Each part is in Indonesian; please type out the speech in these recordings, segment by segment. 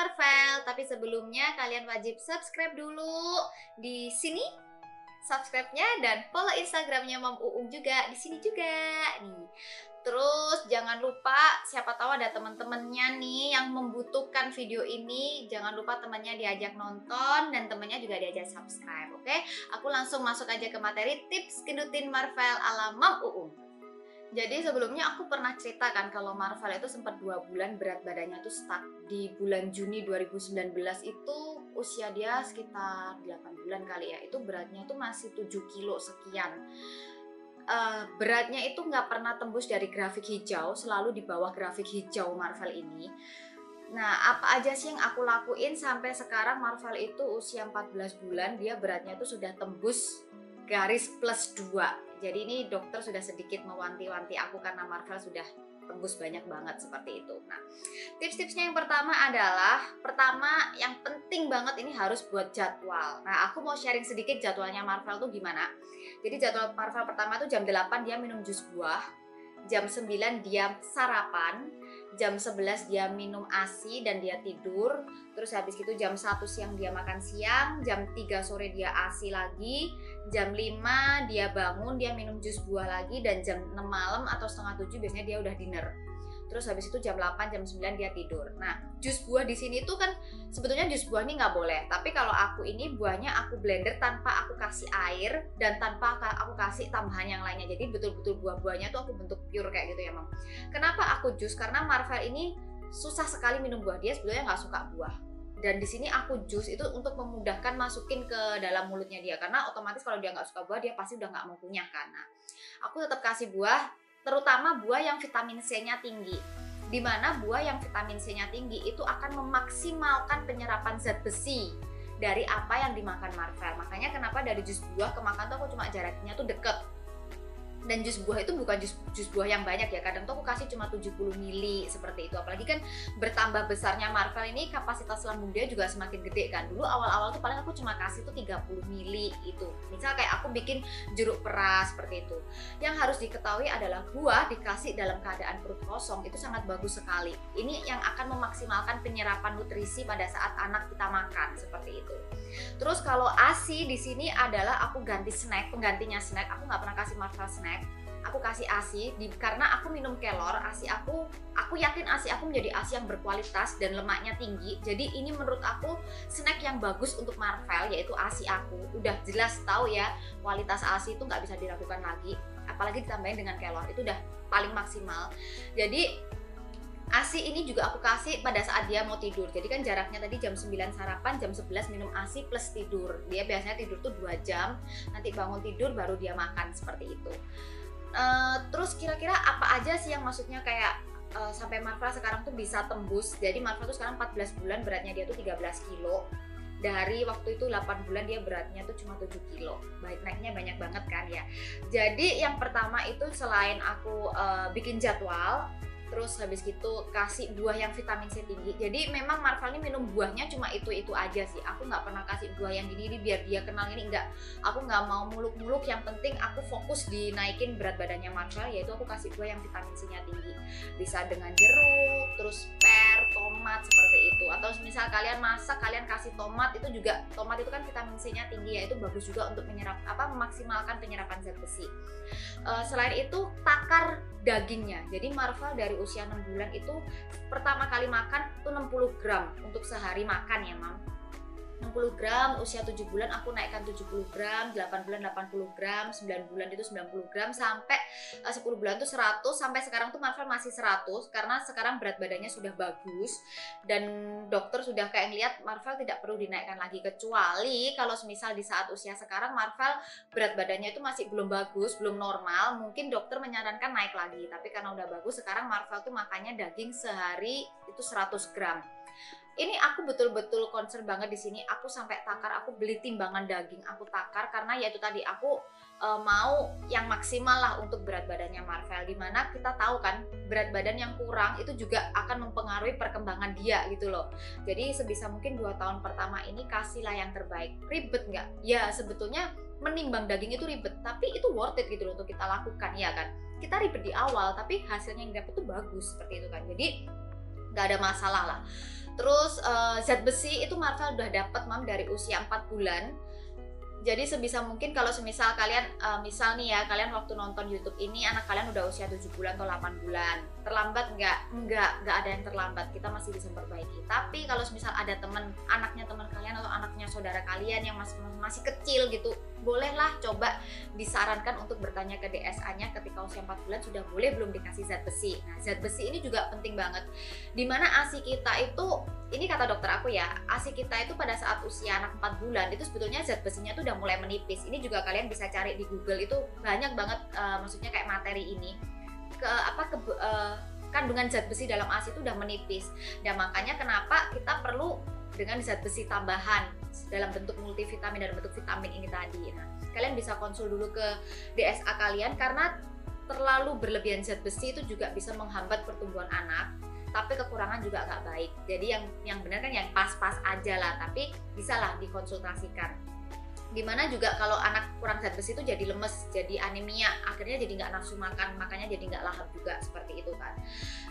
Marvel. Tapi sebelumnya kalian wajib subscribe dulu di sini subscribe-nya dan follow Instagramnya Mam Uung juga di sini juga nih. Terus jangan lupa siapa tahu ada teman-temannya nih yang membutuhkan video ini, jangan lupa temannya diajak nonton dan temannya juga diajak subscribe, oke? Aku langsung masuk aja ke materi tips gendutin Marvel ala Mam Uung. Jadi sebelumnya aku pernah ceritakan kalau Marvel itu sempat dua bulan berat badannya tuh stuck. Di bulan Juni 2019 itu usia dia sekitar 8 bulan kali ya. Itu beratnya tuh masih 7 kilo sekian. Uh, beratnya itu nggak pernah tembus dari grafik hijau selalu di bawah grafik hijau Marvel ini. Nah, apa aja sih yang aku lakuin sampai sekarang Marvel itu usia 14 bulan, dia beratnya itu sudah tembus garis plus 2 jadi ini dokter sudah sedikit mewanti-wanti aku karena Marvel sudah tembus banyak banget seperti itu. Nah, tips-tipsnya yang pertama adalah pertama yang penting banget ini harus buat jadwal. Nah, aku mau sharing sedikit jadwalnya Marvel tuh gimana. Jadi jadwal Marvel pertama tuh jam 8 dia minum jus buah, jam 9 dia sarapan, jam 11 dia minum ASI dan dia tidur. Terus habis itu jam 1 siang dia makan siang jam 3 sore dia ASI lagi jam 5 dia bangun dia minum jus buah lagi dan jam 6 malam atau setengah 7 biasanya dia udah dinner terus habis itu jam 8 jam 9 dia tidur. Nah jus buah di sini tuh kan sebetulnya jus buah ini nggak boleh. Tapi kalau aku ini buahnya aku blender tanpa aku kasih air dan tanpa aku kasih tambahan yang lainnya. Jadi betul-betul buah-buahnya tuh aku bentuk pure kayak gitu ya mam. Kenapa aku jus? Karena Marvel ini susah sekali minum buah. Dia sebetulnya nggak suka buah. Dan di sini aku jus itu untuk memudahkan masukin ke dalam mulutnya dia. Karena otomatis kalau dia nggak suka buah dia pasti udah nggak mau punya karena aku tetap kasih buah terutama buah yang vitamin C-nya tinggi. Di mana buah yang vitamin C-nya tinggi itu akan memaksimalkan penyerapan zat besi dari apa yang dimakan Marvel. Makanya kenapa dari jus buah ke makan tuh aku cuma jaraknya tuh deket dan jus buah itu bukan jus jus buah yang banyak ya. Kadang tuh aku kasih cuma 70 mili seperti itu. Apalagi kan bertambah besarnya Marvel ini kapasitas lambung dia juga semakin gede kan. Dulu awal-awal tuh paling aku cuma kasih tuh 30 mili itu. Misal kayak aku bikin jeruk peras seperti itu. Yang harus diketahui adalah buah dikasih dalam keadaan perut kosong itu sangat bagus sekali. Ini yang akan memaksimalkan penyerapan nutrisi pada saat anak kita makan seperti itu. Terus kalau ASI di sini adalah aku ganti snack penggantinya snack. Aku nggak pernah kasih Marvel snack snack aku kasih ASI di, karena aku minum kelor ASI aku aku yakin ASI aku menjadi ASI yang berkualitas dan lemaknya tinggi. Jadi ini menurut aku snack yang bagus untuk Marvel yaitu ASI aku. Udah jelas tahu ya kualitas ASI itu nggak bisa diragukan lagi apalagi ditambahin dengan kelor. Itu udah paling maksimal. Jadi ASI ini juga aku kasih pada saat dia mau tidur. Jadi kan jaraknya tadi jam 9 sarapan, jam 11 minum ASI plus tidur. Dia biasanya tidur tuh 2 jam, nanti bangun tidur baru dia makan seperti itu. Uh, terus kira-kira apa aja sih yang maksudnya kayak uh, sampai Marva sekarang tuh bisa tembus. Jadi Marva tuh sekarang 14 bulan beratnya dia tuh 13 kilo. Dari waktu itu 8 bulan dia beratnya tuh cuma 7 kilo. Baik naiknya banyak banget kan ya. Jadi yang pertama itu selain aku uh, bikin jadwal, terus habis gitu kasih buah yang vitamin C tinggi. Jadi memang Marvel ini minum buahnya cuma itu itu aja sih. Aku nggak pernah kasih buah yang gini, ini biar dia kenal ini enggak aku nggak mau muluk-muluk yang penting aku fokus di naikin berat badannya Marvel yaitu aku kasih buah yang vitamin C nya tinggi. Bisa dengan jeruk terus per tomat seperti itu. Atau misal kalian masak kalian kasih tomat itu juga tomat itu kan vitamin C nya tinggi ya itu bagus juga untuk menyerap apa memaksimalkan penyerapan zat besi. Uh, selain itu takar dagingnya. Jadi Marvel dari usia 6 bulan itu pertama kali makan itu 60 gram untuk sehari makan ya mam 60 gram, usia 7 bulan aku naikkan 70 gram, 8 bulan 80 gram, 9 bulan itu 90 gram, sampai uh, 10 bulan itu 100, sampai sekarang tuh Marvel masih 100, karena sekarang berat badannya sudah bagus, dan dokter sudah kayak ngeliat Marvel tidak perlu dinaikkan lagi, kecuali kalau misal di saat usia sekarang Marvel berat badannya itu masih belum bagus, belum normal, mungkin dokter menyarankan naik lagi, tapi karena udah bagus, sekarang Marvel tuh makannya daging sehari itu 100 gram ini aku betul-betul concern banget di sini. Aku sampai takar, aku beli timbangan daging, aku takar karena ya itu tadi aku e, mau yang maksimal lah untuk berat badannya Marvel. Di mana kita tahu kan berat badan yang kurang itu juga akan mempengaruhi perkembangan dia gitu loh. Jadi sebisa mungkin dua tahun pertama ini kasihlah yang terbaik. Ribet nggak? Ya sebetulnya menimbang daging itu ribet, tapi itu worth it gitu loh untuk kita lakukan ya kan. Kita ribet di awal, tapi hasilnya yang dapat itu bagus seperti itu kan. Jadi nggak ada masalah lah terus uh, zat besi itu Marvel udah dapat mam dari usia 4 bulan. Jadi sebisa mungkin kalau semisal kalian uh, misal nih ya kalian waktu nonton YouTube ini anak kalian udah usia 7 bulan atau 8 bulan. Terlambat nggak? Nggak nggak ada yang terlambat. Kita masih bisa perbaiki. Tapi kalau semisal ada teman anaknya teman kalian atau anaknya saudara kalian yang masih masih kecil gitu bolehlah coba disarankan untuk bertanya ke DSA-nya ketika usia 4 bulan sudah boleh belum dikasih zat besi. Nah, zat besi ini juga penting banget. Di mana ASI kita itu, ini kata dokter aku ya, ASI kita itu pada saat usia anak 4 bulan itu sebetulnya zat besinya itu udah mulai menipis. Ini juga kalian bisa cari di Google itu banyak banget uh, maksudnya kayak materi ini. Ke apa ke uh, kandungan zat besi dalam ASI itu udah menipis. Dan makanya kenapa kita perlu dengan zat besi tambahan dalam bentuk multivitamin dan bentuk vitamin ini tadi. Nah, kalian bisa konsul dulu ke DSA kalian karena terlalu berlebihan zat besi itu juga bisa menghambat pertumbuhan anak tapi kekurangan juga nggak baik. Jadi yang yang benar kan yang pas-pas aja lah tapi bisalah dikonsultasikan. Di mana juga kalau anak kurang zat besi itu jadi lemes jadi anemia akhirnya jadi nggak nafsu makan makanya jadi nggak lahap juga seperti itu kan.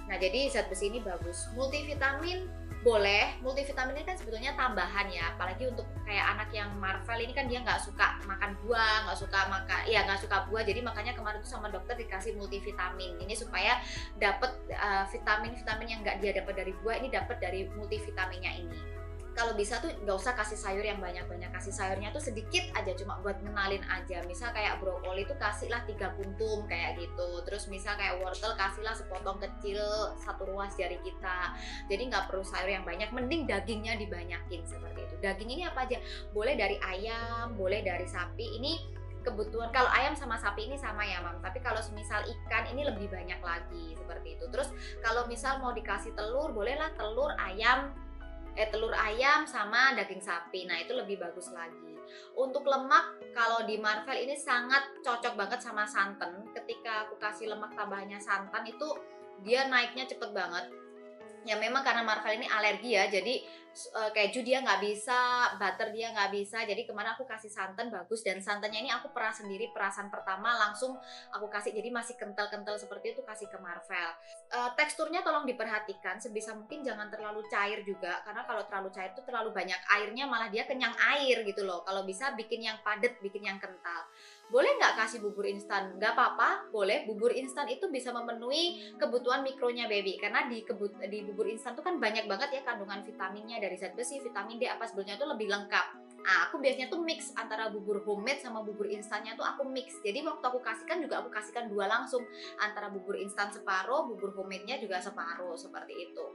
Nah jadi zat besi ini bagus. Multivitamin boleh multivitamin ini kan sebetulnya tambahan ya apalagi untuk kayak anak yang Marvel ini kan dia nggak suka makan buah nggak suka makan ya nggak suka buah jadi makanya kemarin tuh sama dokter dikasih multivitamin. Ini supaya dapat uh, eh, vitamin vitamin yang nggak dia dapat dari buah ini dapat dari multivitaminnya ini kalau bisa tuh nggak usah kasih sayur yang banyak-banyak. Kasih sayurnya tuh sedikit aja cuma buat ngenalin aja. Misal kayak brokoli tuh kasihlah tiga kuntum kayak gitu. Terus misal kayak wortel kasihlah sepotong kecil satu ruas jari kita. Jadi nggak perlu sayur yang banyak mending dagingnya dibanyakin seperti itu. Daging ini apa aja? Boleh dari ayam boleh dari sapi. Ini kebutuhan kalau ayam sama sapi ini sama ya mam. Tapi kalau misal ikan ini lebih banyak lagi seperti itu. Terus kalau misal mau dikasih telur bolehlah telur ayam eh telur ayam sama daging sapi. Nah, itu lebih bagus lagi. Untuk lemak kalau di Marvel ini sangat cocok banget sama santan. Ketika aku kasih lemak tambahannya santan itu dia naiknya cepet banget. Ya memang karena Marvel ini alergi ya, jadi uh, keju dia nggak bisa, butter dia nggak bisa. Jadi kemarin aku kasih santan bagus dan santannya ini aku peras sendiri perasan pertama langsung aku kasih jadi masih kental-kental seperti itu kasih ke Marvel. Uh, teksturnya tolong diperhatikan sebisa mungkin jangan terlalu cair juga karena kalau terlalu cair itu terlalu banyak airnya malah dia kenyang air gitu loh. Kalau bisa bikin yang padat, bikin yang kental boleh nggak kasih bubur instan? Nggak apa-apa, boleh. Bubur instan itu bisa memenuhi kebutuhan mikronya baby karena di kebut di bubur instan itu kan banyak banget ya kandungan vitaminnya dari zat besi, vitamin D apa sebetulnya itu lebih lengkap. Nah, aku biasanya tuh mix antara bubur homemade sama bubur instannya tuh aku mix. Jadi waktu aku kasihkan juga aku kasihkan dua langsung antara bubur instan separuh, bubur homemade-nya juga separuh seperti itu.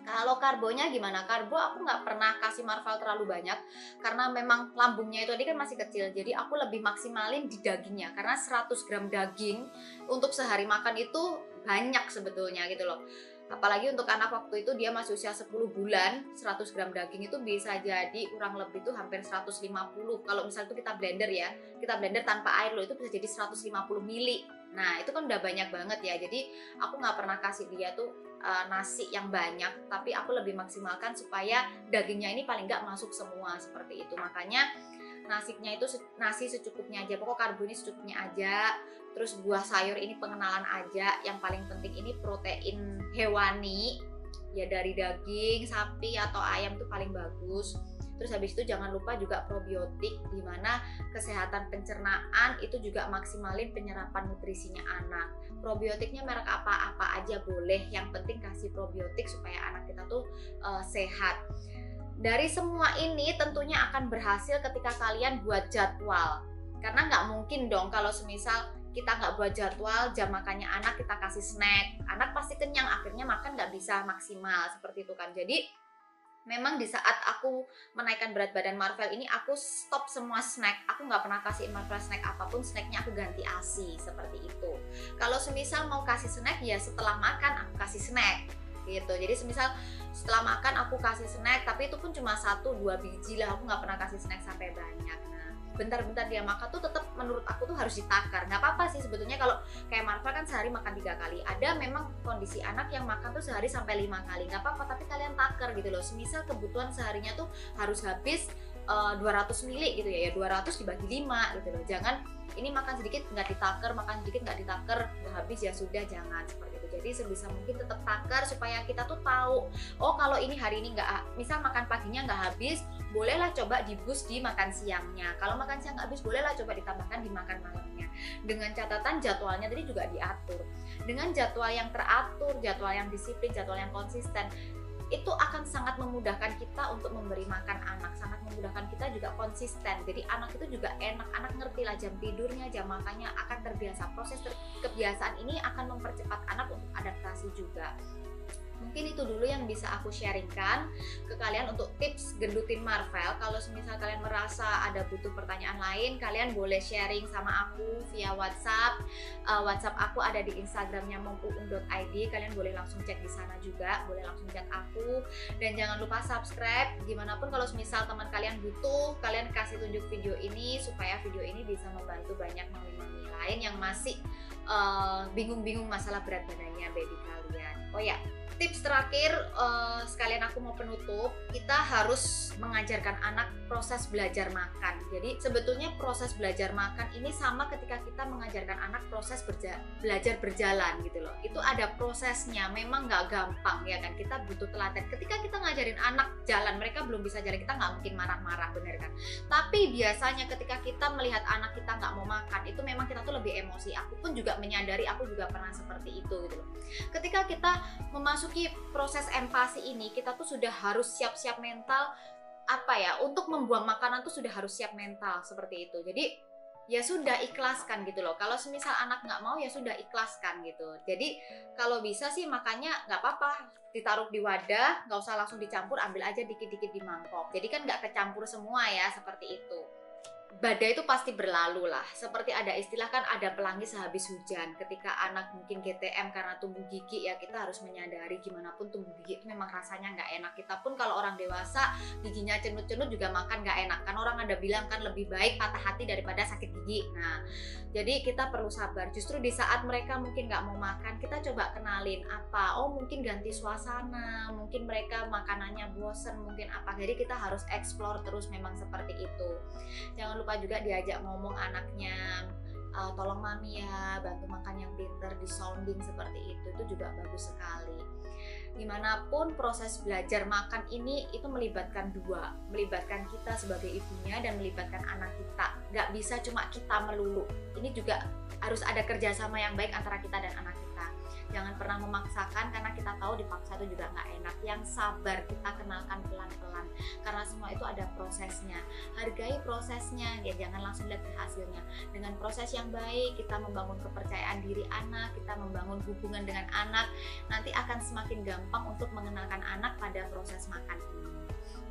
Kalau karbonya gimana? Karbo aku nggak pernah kasih Marvel terlalu banyak karena memang lambungnya itu tadi kan masih kecil. Jadi aku lebih maksimalin di dagingnya karena 100 gram daging untuk sehari makan itu banyak sebetulnya gitu loh. Apalagi untuk anak waktu itu dia masih usia 10 bulan, 100 gram daging itu bisa jadi kurang lebih tuh hampir 150. Kalau misalnya itu kita blender ya, kita blender tanpa air loh itu bisa jadi 150 mili. Nah itu kan udah banyak banget ya. Jadi aku nggak pernah kasih dia tuh uh, nasi yang banyak tapi aku lebih maksimalkan supaya dagingnya ini paling nggak masuk semua seperti itu makanya nasinya itu nasi secukupnya aja pokok karbo secukupnya aja terus buah sayur ini pengenalan aja yang paling penting ini protein hewani ya dari daging sapi atau ayam tuh paling bagus Terus habis itu jangan lupa juga probiotik di mana kesehatan pencernaan itu juga maksimalin penyerapan nutrisinya anak. Probiotiknya merek apa-apa aja boleh, yang penting kasih probiotik supaya anak kita tuh uh, sehat. Dari semua ini tentunya akan berhasil ketika kalian buat jadwal. Karena nggak mungkin dong kalau semisal kita nggak buat jadwal jam makannya anak kita kasih snack. Anak pasti kenyang akhirnya makan nggak bisa maksimal seperti itu kan. Jadi memang di saat aku menaikkan berat badan Marvel ini aku stop semua snack. Aku nggak pernah kasih Marvel snack apa pun snacknya aku ganti ASI seperti itu. Kalau semisal mau kasih snack ya setelah makan aku kasih snack gitu. Jadi semisal setelah makan aku kasih snack tapi itu pun cuma satu dua biji lah. Aku nggak pernah kasih snack sampai banyak bentar-bentar dia makan tuh tetap menurut aku tuh harus ditakar. Nggak apa-apa sih sebetulnya kalau kayak Marvel kan sehari makan tiga kali. Ada memang kondisi anak yang makan tuh sehari sampai lima kali. Nggak apa-apa tapi kalian takar gitu loh. Semisal kebutuhan seharinya tuh harus habis uh, 200 mili gitu ya ya 200 dibagi 5 gitu loh. Jangan ini makan sedikit nggak ditaker makan sedikit nggak ditaker habis ya sudah jangan. Seperti itu jadi sebisa mungkin tetap taker supaya kita tuh tahu oh kalau ini hari ini nggak misal makan paginya nggak habis bolehlah coba dibus di makan siangnya. Kalau makan siang nggak habis bolehlah coba ditambahkan di makan malamnya. Dengan catatan jadwalnya tadi juga diatur. Dengan jadwal yang teratur jadwal yang disiplin jadwal yang konsisten itu akan sangat memudahkan kita untuk memberi makan anak sangat memudahkan kita juga konsisten. Jadi anak itu juga enak anak ngerti lah jam tidurnya jam makannya akan terbiasa. Proses ter kebiasaan ini akan mempercepat anak untuk adaptasi juga mungkin itu dulu yang bisa aku sharingkan ke kalian untuk tips gendutin Marvel. Kalau misal kalian merasa ada butuh pertanyaan lain kalian boleh sharing sama aku via WhatsApp. Uh, WhatsApp aku ada di Instagramnya momuung.id kalian boleh langsung cek di sana juga boleh langsung chat aku. Dan jangan lupa subscribe. Gimana pun kalau misal teman kalian butuh kalian kasih tunjuk video ini supaya video ini bisa membantu banyak mami-mami lain yang masih uh, bingung-bingung uh, masalah berat badannya baby kalian. Oh ya tips terakhir uh, sekalian aku mau penutup kita harus mengajarkan anak proses belajar makan. Jadi sebetulnya proses belajar makan ini sama ketika kita mengajarkan anak proses berja belajar berjalan gitu loh. Itu ada prosesnya memang nggak gampang ya kan? Kita butuh telaten. Ketika kita ngajarin anak jalan mereka belum bisa jalan kita nggak mungkin marah-marah bener kan? Tapi biasanya ketika kita melihat anak kita nggak mau makan itu memang kita tuh lebih emosi. Aku pun juga menyadari aku juga pernah seperti itu gitu loh. Ketika kita memasuki memasuki proses empati ini kita tuh sudah harus siap-siap mental apa ya untuk membuang makanan tuh sudah harus siap mental seperti itu. Jadi ya sudah ikhlaskan gitu loh. Kalau semisal anak nggak mau ya sudah ikhlaskan gitu. Jadi kalau bisa sih makanya nggak apa-apa ditaruh di wadah nggak usah langsung dicampur ambil aja dikit-dikit di mangkok. Jadi kan nggak kecampur semua ya seperti itu badai itu pasti berlalu lah. Seperti ada istilah kan ada pelangi sehabis hujan. Ketika anak mungkin GTM karena tumbuh gigi ya kita harus menyadari gimana pun tumbuh gigi itu memang rasanya nggak enak. Kita pun kalau orang dewasa giginya cenut-cenut juga makan nggak enak. Kan orang ada bilang kan lebih baik patah hati daripada sakit gigi. Nah jadi kita perlu sabar. Justru di saat mereka mungkin nggak mau makan kita coba kenalin apa. Oh mungkin ganti suasana. Mungkin mereka makanannya bosen. Mungkin apa. Jadi kita harus explore terus memang seperti itu. Jangan lupa juga diajak ngomong anaknya uh, tolong mami ya bantu makan yang pinter di sounding seperti itu itu juga bagus sekali di mana pun proses belajar makan ini itu melibatkan dua. Melibatkan kita sebagai ibunya dan melibatkan anak kita. Nggak bisa cuma kita melulu. Ini juga harus ada kerjasama yang baik antara kita dan anak kita jangan pernah memaksakan karena kita tahu dipaksa itu juga nggak enak. Yang sabar kita kenalkan pelan-pelan karena semua itu ada prosesnya. Hargai prosesnya ya jangan langsung lihat hasilnya. Dengan proses yang baik kita membangun kepercayaan diri anak kita membangun hubungan dengan anak nanti akan semakin gampang untuk mengenalkan anak pada proses makan. ini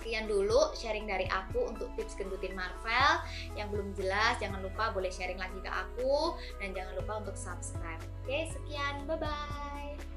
sekian dulu sharing dari aku untuk tips gendutin Marvel. Yang belum jelas jangan lupa boleh sharing lagi ke aku. Dan jangan lupa untuk subscribe. Oke sekian. Bye bye